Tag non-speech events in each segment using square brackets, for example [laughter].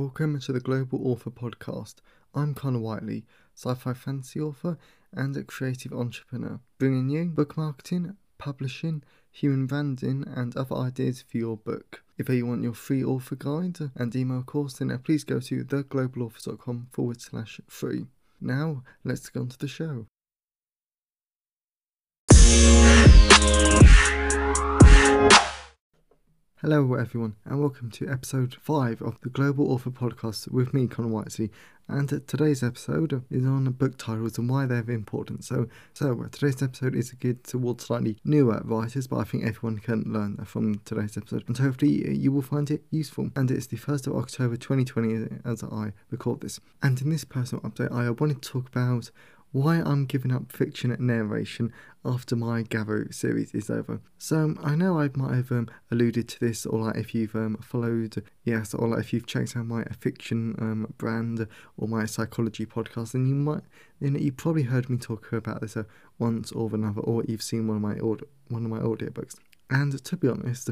Welcome to the Global Author Podcast. I'm Connor Whiteley, sci fi fantasy author and a creative entrepreneur, bringing you book marketing, publishing, human branding, and other ideas for your book. If you want your free author guide and email course, then uh, please go to theglobalauthor.com forward slash free. Now, let's get on to the show. Hello, everyone, and welcome to episode 5 of the Global Author Podcast with me, Connor Whiteley. And today's episode is on book titles and why they're important. So, so uh, today's episode is geared towards slightly newer writers, but I think everyone can learn from today's episode, and hopefully uh, you will find it useful. And it's the 1st of October 2020 as I record this. And in this personal update, I wanted to talk about why I'm giving up fiction narration after my Garro series is over. So I know I might have um, alluded to this, or like if you've um, followed, yes, or like if you've checked out my fiction um, brand or my psychology podcast, then you might, then you probably heard me talk about this uh, once or another, or you've seen one of my audio, one of my audiobooks. And to be honest,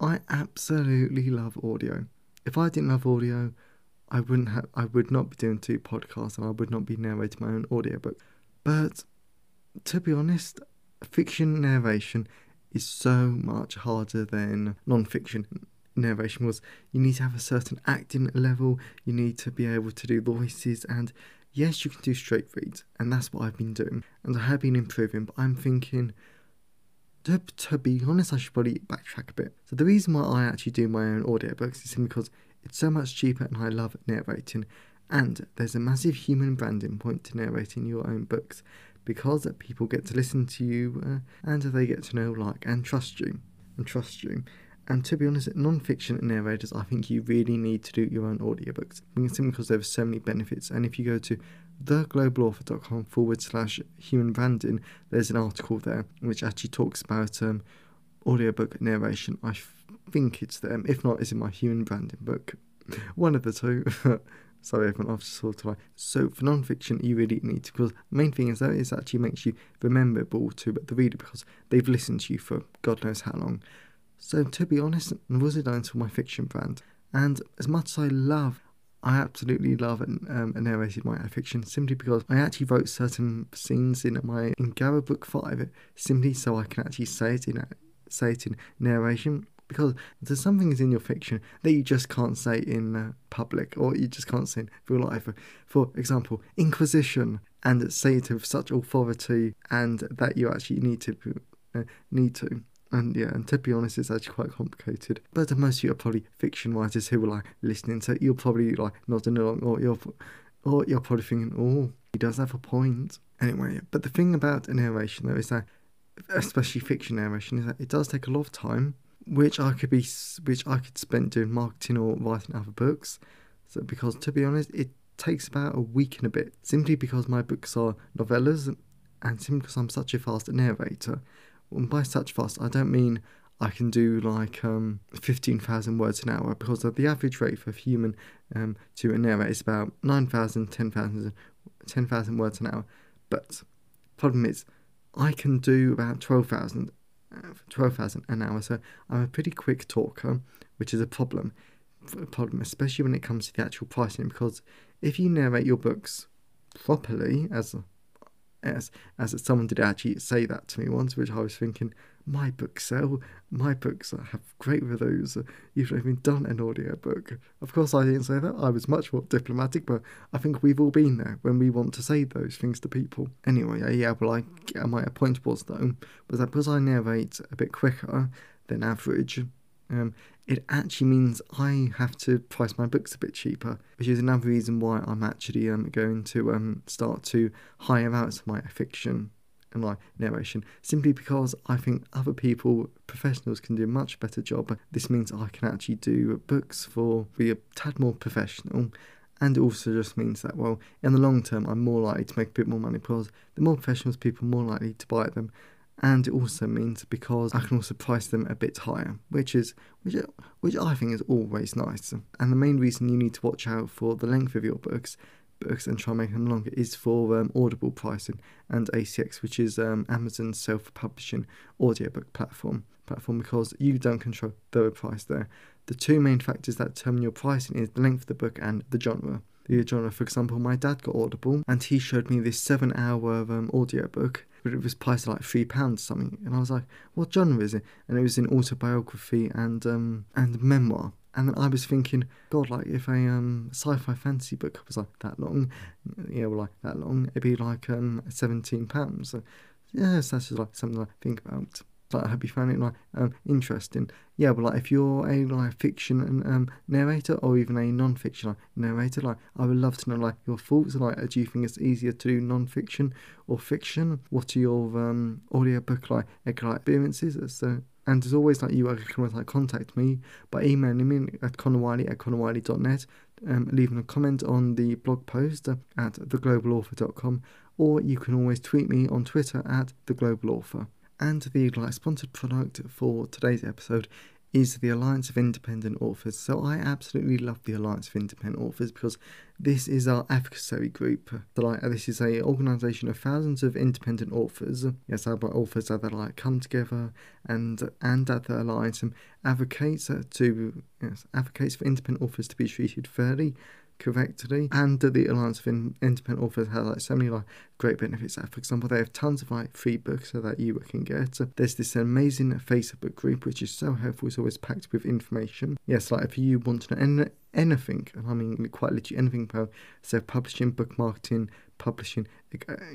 I absolutely love audio. If I didn't love audio, I wouldn't have I would not be doing two podcasts and I would not be narrating my own audiobook. But to be honest, fiction narration is so much harder than non-fiction narration was you need to have a certain acting level, you need to be able to do voices and yes you can do straight reads and that's what I've been doing and I have been improving but I'm thinking to, to be honest I should probably backtrack a bit. So the reason why I actually do my own audiobooks is because it's so much cheaper and I love narrating. And there's a massive human branding point to narrating your own books because people get to listen to you uh, and they get to know, like, and trust you. And trust you. And to be honest, non-fiction narrators, I think you really need to do your own audiobooks. Simply because there are so many benefits. And if you go to theglobalauthor.com forward slash human branding, there's an article there which actually talks about um, audiobook narration. I think it's them. If not, it's in my human branding book. [laughs] One of the two. [laughs] Sorry, everyone, I've just sort of like. So, for non fiction, you really need to, because the main thing is that it actually makes you rememberable to the reader because they've listened to you for God knows how long. So, to be honest, was it until my fiction brand? And as much as I love I absolutely love and um, narrated my fiction simply because I actually wrote certain scenes in my in Garro Book Five simply so I can actually say it in say it in narration because there's some things in your fiction that you just can't say in uh, public or you just can't say in real life. For example, Inquisition, and say it with such authority and that you actually need to uh, need to. And yeah, and to be honest, it's actually quite complicated. But most of you are probably fiction writers who are like listening to. You're probably like nodding along, or you're, or you're probably thinking, "Oh, he does have a point." Anyway, but the thing about narration though is that, especially fiction narration, is that it does take a lot of time which I could be, which I could spend doing marketing or writing other books. So because to be honest, it takes about a week and a bit, simply because my books are novellas, and simply because I'm such a fast narrator. And by such fast, I don't mean I can do like um, 15,000 words an hour because the average rate for a human um, to narrate is about 9,000, 10,000 10, words an hour. But problem is, I can do about 12,000 Uh, 12,000 an hour. So I'm a pretty quick talker, which is a problem. A problem, especially when it comes to the actual pricing, because if you narrate your books properly, as as as someone did actually say that to me once, which I was thinking, my books sell, my books have great reviews. You've even done an audio book. Of course, I didn't say that. I was much more diplomatic, but I think we've all been there when we want to say those things to people. Anyway, yeah, well, I my point was though was that because I narrate a bit quicker than average, um, it actually means I have to price my books a bit cheaper, which is another reason why I'm actually um, going to um, start to hire out my fiction and my narration, simply because I think other people, professionals, can do a much better job. This means I can actually do books for be a tad more professional. And also just means that, well, in the long term, I'm more likely to make a bit more money because the more professionals people, are more likely to buy them and it also means because I can also price them a bit higher, which is which which I think is always nice. And the main reason you need to watch out for the length of your books books and try and make them longer is for um, Audible pricing and ACX, which is um, Amazon's self-publishing audiobook platform. platform because you don't control the price there. The two main factors that determine your pricing is the length of the book and the genre. The genre, for example, my dad got Audible and he showed me this seven hour um, audio book, but it was priced at like three pounds something, and I was like, "What genre is it?" And it was an autobiography and um and memoir. And then I was thinking, God, like if a um, sci-fi fantasy book was like that long, yeah, well, like that long, it'd be like um, seventeen pounds. So, yes, that's just like something I think about. Like, I hope you found it like um, interesting. Yeah, but like if you're a like fiction and um, narrator or even a non-fiction like, narrator, like I would love to know like your thoughts. Like, do you think it's easier to do non-fiction or fiction? What are your um audiobook like experiences? So and as always, like you, I can like contact me by emailing me at connorwhiteley at connorwhiteley.net, um, leaving a comment on the blog post at theglobalauthor.com, or you can always tweet me on Twitter at theglobalauthor. And the like sponsored product for today's episode is the Alliance of Independent Authors. So I absolutely love the Alliance of Independent Authors because this is our advocacy group. Like this is a organisation of thousands of independent authors. Yes, our authors that like come together and and at the alliance and advocates uh, to yes advocates for independent authors to be treated fairly correctly. And the Alliance of Independent Authors has like so many like great benefits. That for example, they have tons of like free books so that you can get. There's this amazing Facebook group which is so helpful. It's always packed with information. Yes, like if you want to know any, anything, I mean quite literally anything about self publishing, book marketing, publishing,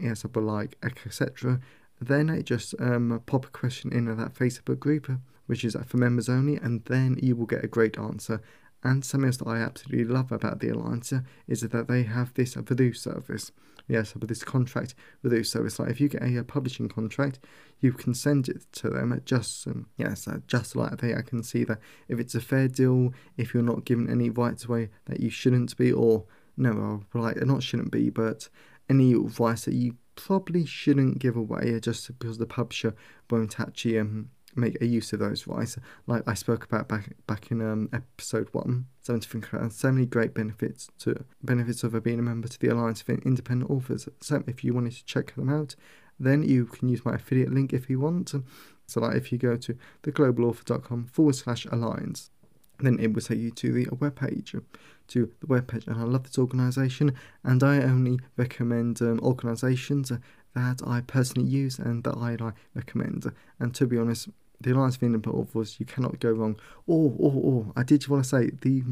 yes, but like etc. Then I just um, pop a question in that Facebook group, which is for members only, and then you will get a great answer and something else that I absolutely love about the Alliance is that they have this Voodoo service. Yes, but this contract Voodoo service. Like if you get a, a, publishing contract, you can send it to them at just um, yes, uh, just like they I can see that if it's a fair deal, if you're not given any rights away that you shouldn't be, or no, like not shouldn't be, but any rights that you probably shouldn't give away just because the publisher won't actually um, make a use of those rights, like I spoke about back back in um, episode one. So many great benefits to benefits of being a member to the Alliance of Independent Authors. So if you wanted to check them out, then you can use my affiliate link if you want. So like if you go to theglobalauthor.com forward slash alliance, then it will take you to the webpage to the webpage and I love this organisation and I only recommend um, organisations that I personally use and that I like, recommend and to be honest the Alliance of Independent Authors, you cannot go wrong. Or, or, or, I did want to say the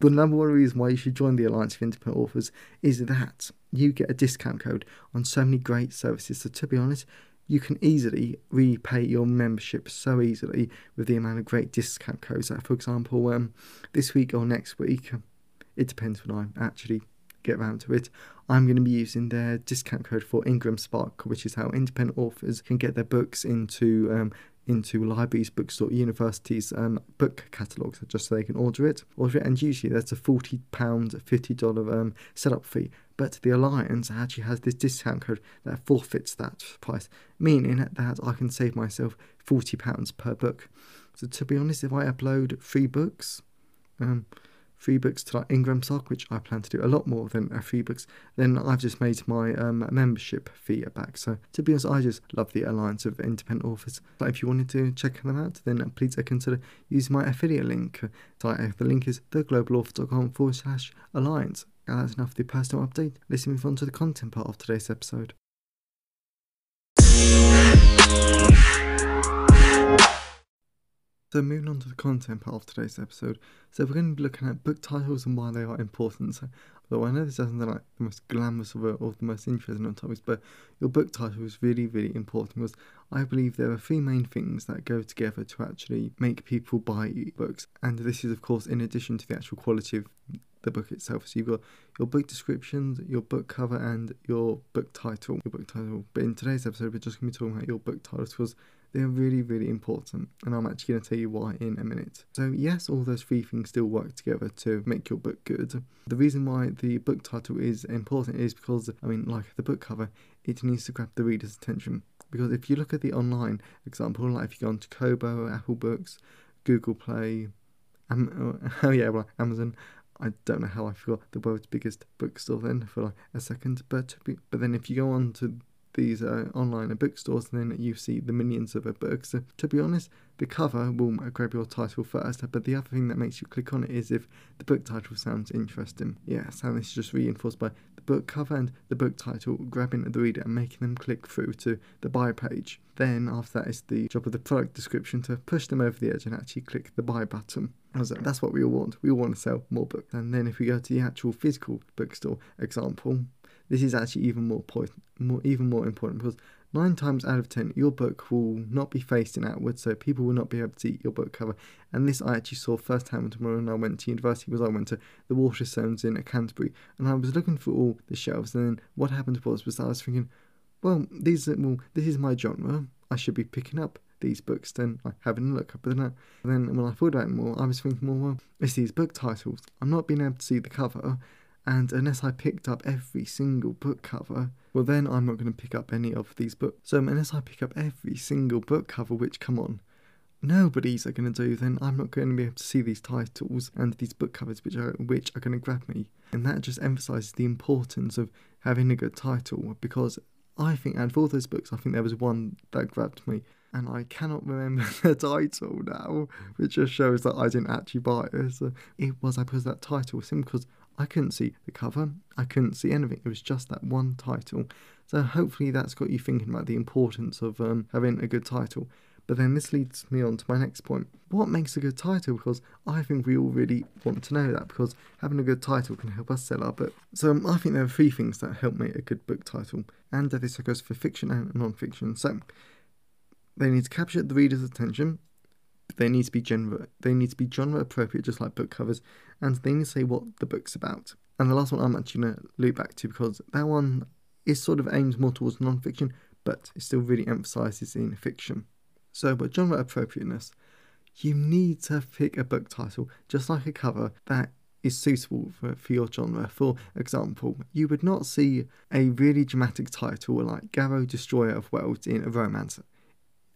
the number one reason why you should join the Alliance of Independent Authors is that you get a discount code on so many great services. So to be honest, you can easily repay your membership so easily with the amount of great discount codes. That, for example, um, this week or next week, it depends when I actually get around to it. I'm going to be using their discount code for Ingram Spark, which is how independent authors can get their books into um, into libraries, bookstore, universities' um, book catalogues just so they can order it. Order it, and usually that's a forty pound, fifty dollar um, setup fee. But the Alliance actually has this discount code that forfeits that price, meaning that I can save myself forty pounds per book. So to be honest, if I upload three books, um, free books to like Ingram Spark, which I plan to do a lot more than uh, free books, then I've just made my um, membership fee back. So to be honest, I just love the Alliance of Independent Authors. But if you wanted to check them out, then please consider using my affiliate link. So uh, the link is theglobalauthor.com forward slash alliance. And that's enough for the personal update. Let's move on to the content part of today's episode. So moving on to the content part of today's episode. So we're going to be looking at book titles and why they are important. So although I know this doesn't like the most glamorous of or the most interesting of topics, but your book title is really, really important because I believe there are three main things that go together to actually make people buy books. And this is of course in addition to the actual quality of the book itself. So you've got your book descriptions, your book cover, and your book title. Your book title. But in today's episode, we're just going to be talking about your book titles because they're really, really important, and I'm actually going to tell you why in a minute. So, yes, all those three things still work together to make your book good. The reason why the book title is important is because, I mean, like the book cover, it needs to grab the reader's attention. Because if you look at the online example, like if you go onto Kobo, Apple Books, Google Play, Am- [laughs] oh yeah, well, Amazon, I don't know how I forgot the world's biggest bookstore then for like a second, but but then if you go on to these uh, online bookstores and then you see the millions of books. So, to be honest, the cover will grab your title first, but the other thing that makes you click on it is if the book title sounds interesting. Yes, and this is just reinforced by the book cover and the book title grabbing the reader and making them click through to the buy page. Then, after that, is the job of the product description to push them over the edge and actually click the buy button. That's what we all want. We all want to sell more books. And then, if we go to the actual physical bookstore example, this is actually even more, point, more even more important because nine times out of ten, your book will not be facing outwards, so people will not be able to see your book cover. And this I actually saw firsthand when I went to university, because I went to the Waterstones in Canterbury, and I was looking for all the shelves. And then what happened was, was I was thinking, well, these are, well, this is my genre. I should be picking up these books. Then having a look. Up, but then, then when I thought about it more, I was thinking more, well, it's these book titles. I'm not being able to see the cover and unless I picked up every single book cover, well, then I'm not going to pick up any of these books. So, um, unless I pick up every single book cover, which, come on, nobody's are going to do, then I'm not going to be able to see these titles and these book covers, which are which are going to grab me. And that just emphasizes the importance of having a good title because I think out of all those books, I think there was one that grabbed me, and I cannot remember [laughs] the title now, which just shows that I didn't actually buy it. So it was because that title simply because I couldn't see the cover, I couldn't see anything. It was just that one title. So hopefully that's got you thinking about the importance of um, having a good title. But then this leads me on to my next point. What makes a good title? Because I think we all really want to know that because having a good title can help us sell our book. So um, I think there are three things that help make a good book title, and this goes for fiction and non-fiction. So they need to capture the reader's attention, they need to be genre they need to be genre appropriate just like book covers and they need to say what the book's about. And the last one i'm actually going to loop back to because that one is sort of aimed more towards non-fiction but it still really emphasizes in fiction. So but genre appropriateness you need to pick a book title just like a cover that is suitable for, for your genre. For example, you would not see a really dramatic title like Garro Destroyer of Worlds in a romance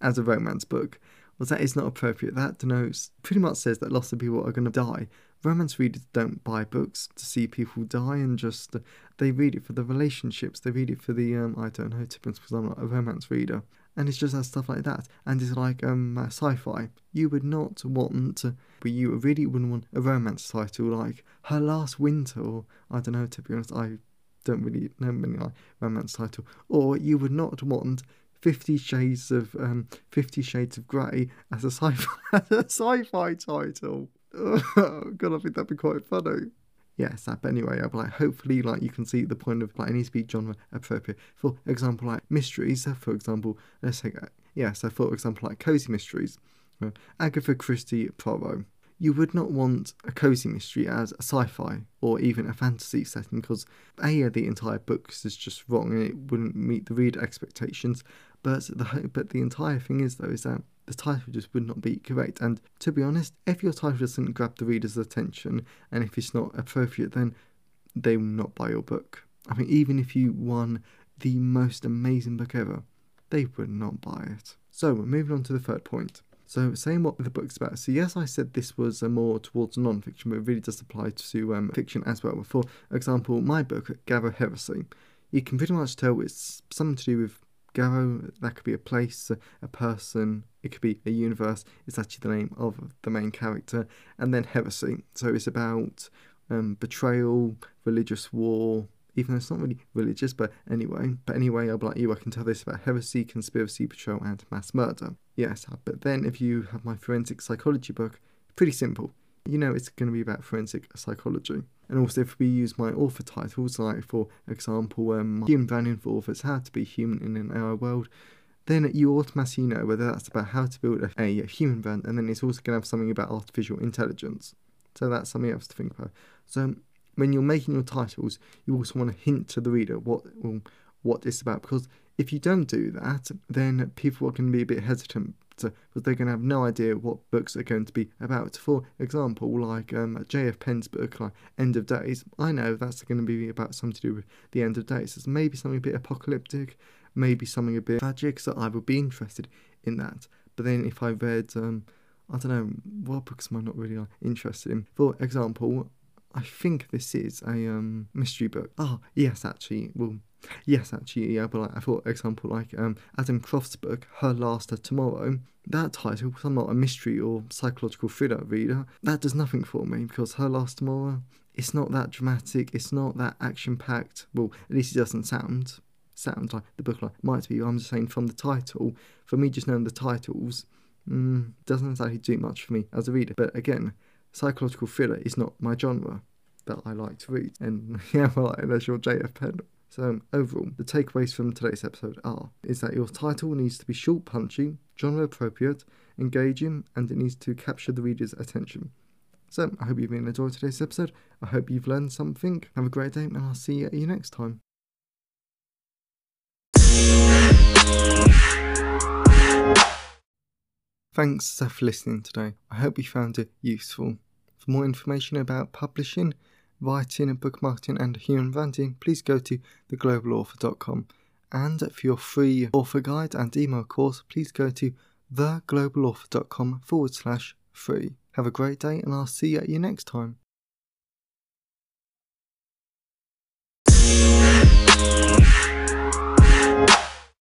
as a romance book well, that is not appropriate. That denotes, pretty much says that lots of people are going to die. Romance readers don't buy books to see people die and just, they read it for the relationships, they read it for the, um, I don't know, typically because I'm not a romance reader. And it's just that stuff like that. And it's like um, uh, sci fi. You would not want, but you really wouldn't want a romance title like Her Last Winter, or I don't know, to be honest, I don't really know many like romance title. Or you would not want Fifty Shades of um, Fifty Shades of Grey as a sci-fi [laughs] as a sci-fi title. [laughs] God, I think that'd be quite funny. Yes, but anyway, I'd like hopefully like you can see the point of like to be genre appropriate. For example, like mysteries. For example, let's say yeah. So for example, like cozy mysteries, uh, Agatha Christie Poirot you would not want a cozy mystery as a sci-fi or even a fantasy setting because a the entire book is just wrong and it wouldn't meet the reader expectations but the [laughs] but the entire thing is though is that the title just would not be correct and to be honest if your title doesn't grab the reader's attention and if it's not appropriate then they will not buy your book i mean even if you won the most amazing book ever they would not buy it so moving on to the third point so, saying what the book's about. So, yes, I said this was more towards non fiction, but it really does apply to um, fiction as well. For example, my book, Garro Heresy, you can pretty much tell it's something to do with Garro. That could be a place, a, person, it could be a universe. It's actually the name of the main character. And then Heresy. So, it's about um, betrayal, religious war, even though it's not really religious, but anyway. But anyway, I'll be like you, I can tell this about heresy, conspiracy, betrayal, and mass murder. Yes, but then if you have my forensic psychology book, pretty simple. You know it's going to be about forensic psychology. And also, if we use my author titles, like for example, um, Human Branding for Authors, How to Be Human in an AI World, then you automatically know whether that's about how to build a, a human brand, and then it's also going to have something about artificial intelligence. So that's something else to think about. So when you're making your titles, you also want to hint to the reader what well, what it's about because if you don't do that, then people are going to be a bit hesitant to, because they're going to have no idea what books are going to be about. For example, like um, J.F. Penn's book, like End of Days, I know that's going to be about something to do with the end of days. It's maybe something a bit apocalyptic, maybe something a bit tragic, so I would be interested in that. But then if I read, um, I don't know, what books am I not really interested in? For example, I think this is a um, mystery book. Oh, yes, actually. Well, yes, actually, yeah. But like, I thought, example, like um, Adam Croft's book, Her Last of Tomorrow. That title, because I'm not a mystery or psychological thriller reader, that does nothing for me because Her Last Tomorrow, it's not that dramatic, it's not that action packed. Well, at least it doesn't sound sound like the book might be. I'm just saying from the title, for me, just knowing the titles, mm, doesn't exactly do much for me as a reader. But again, psychological thriller is not my genre that I like to read. And [laughs] yeah, well, unless you're JF Penn. So overall, the takeaways from today's episode are is that your title needs to be short, punchy, genre appropriate, engaging, and it needs to capture the reader's attention. So I hope you've enjoyed today's episode. I hope you've learned something. Have a great day, and I'll see you next time. Thanks for listening today. I hope you found it useful. For more information about publishing, writing, and book marketing, and human branding, please go to theglobalauthor.com. And for your free author guide and email course, please go to theglobalauthor.com forward slash free. Have a great day, and I'll see you next time.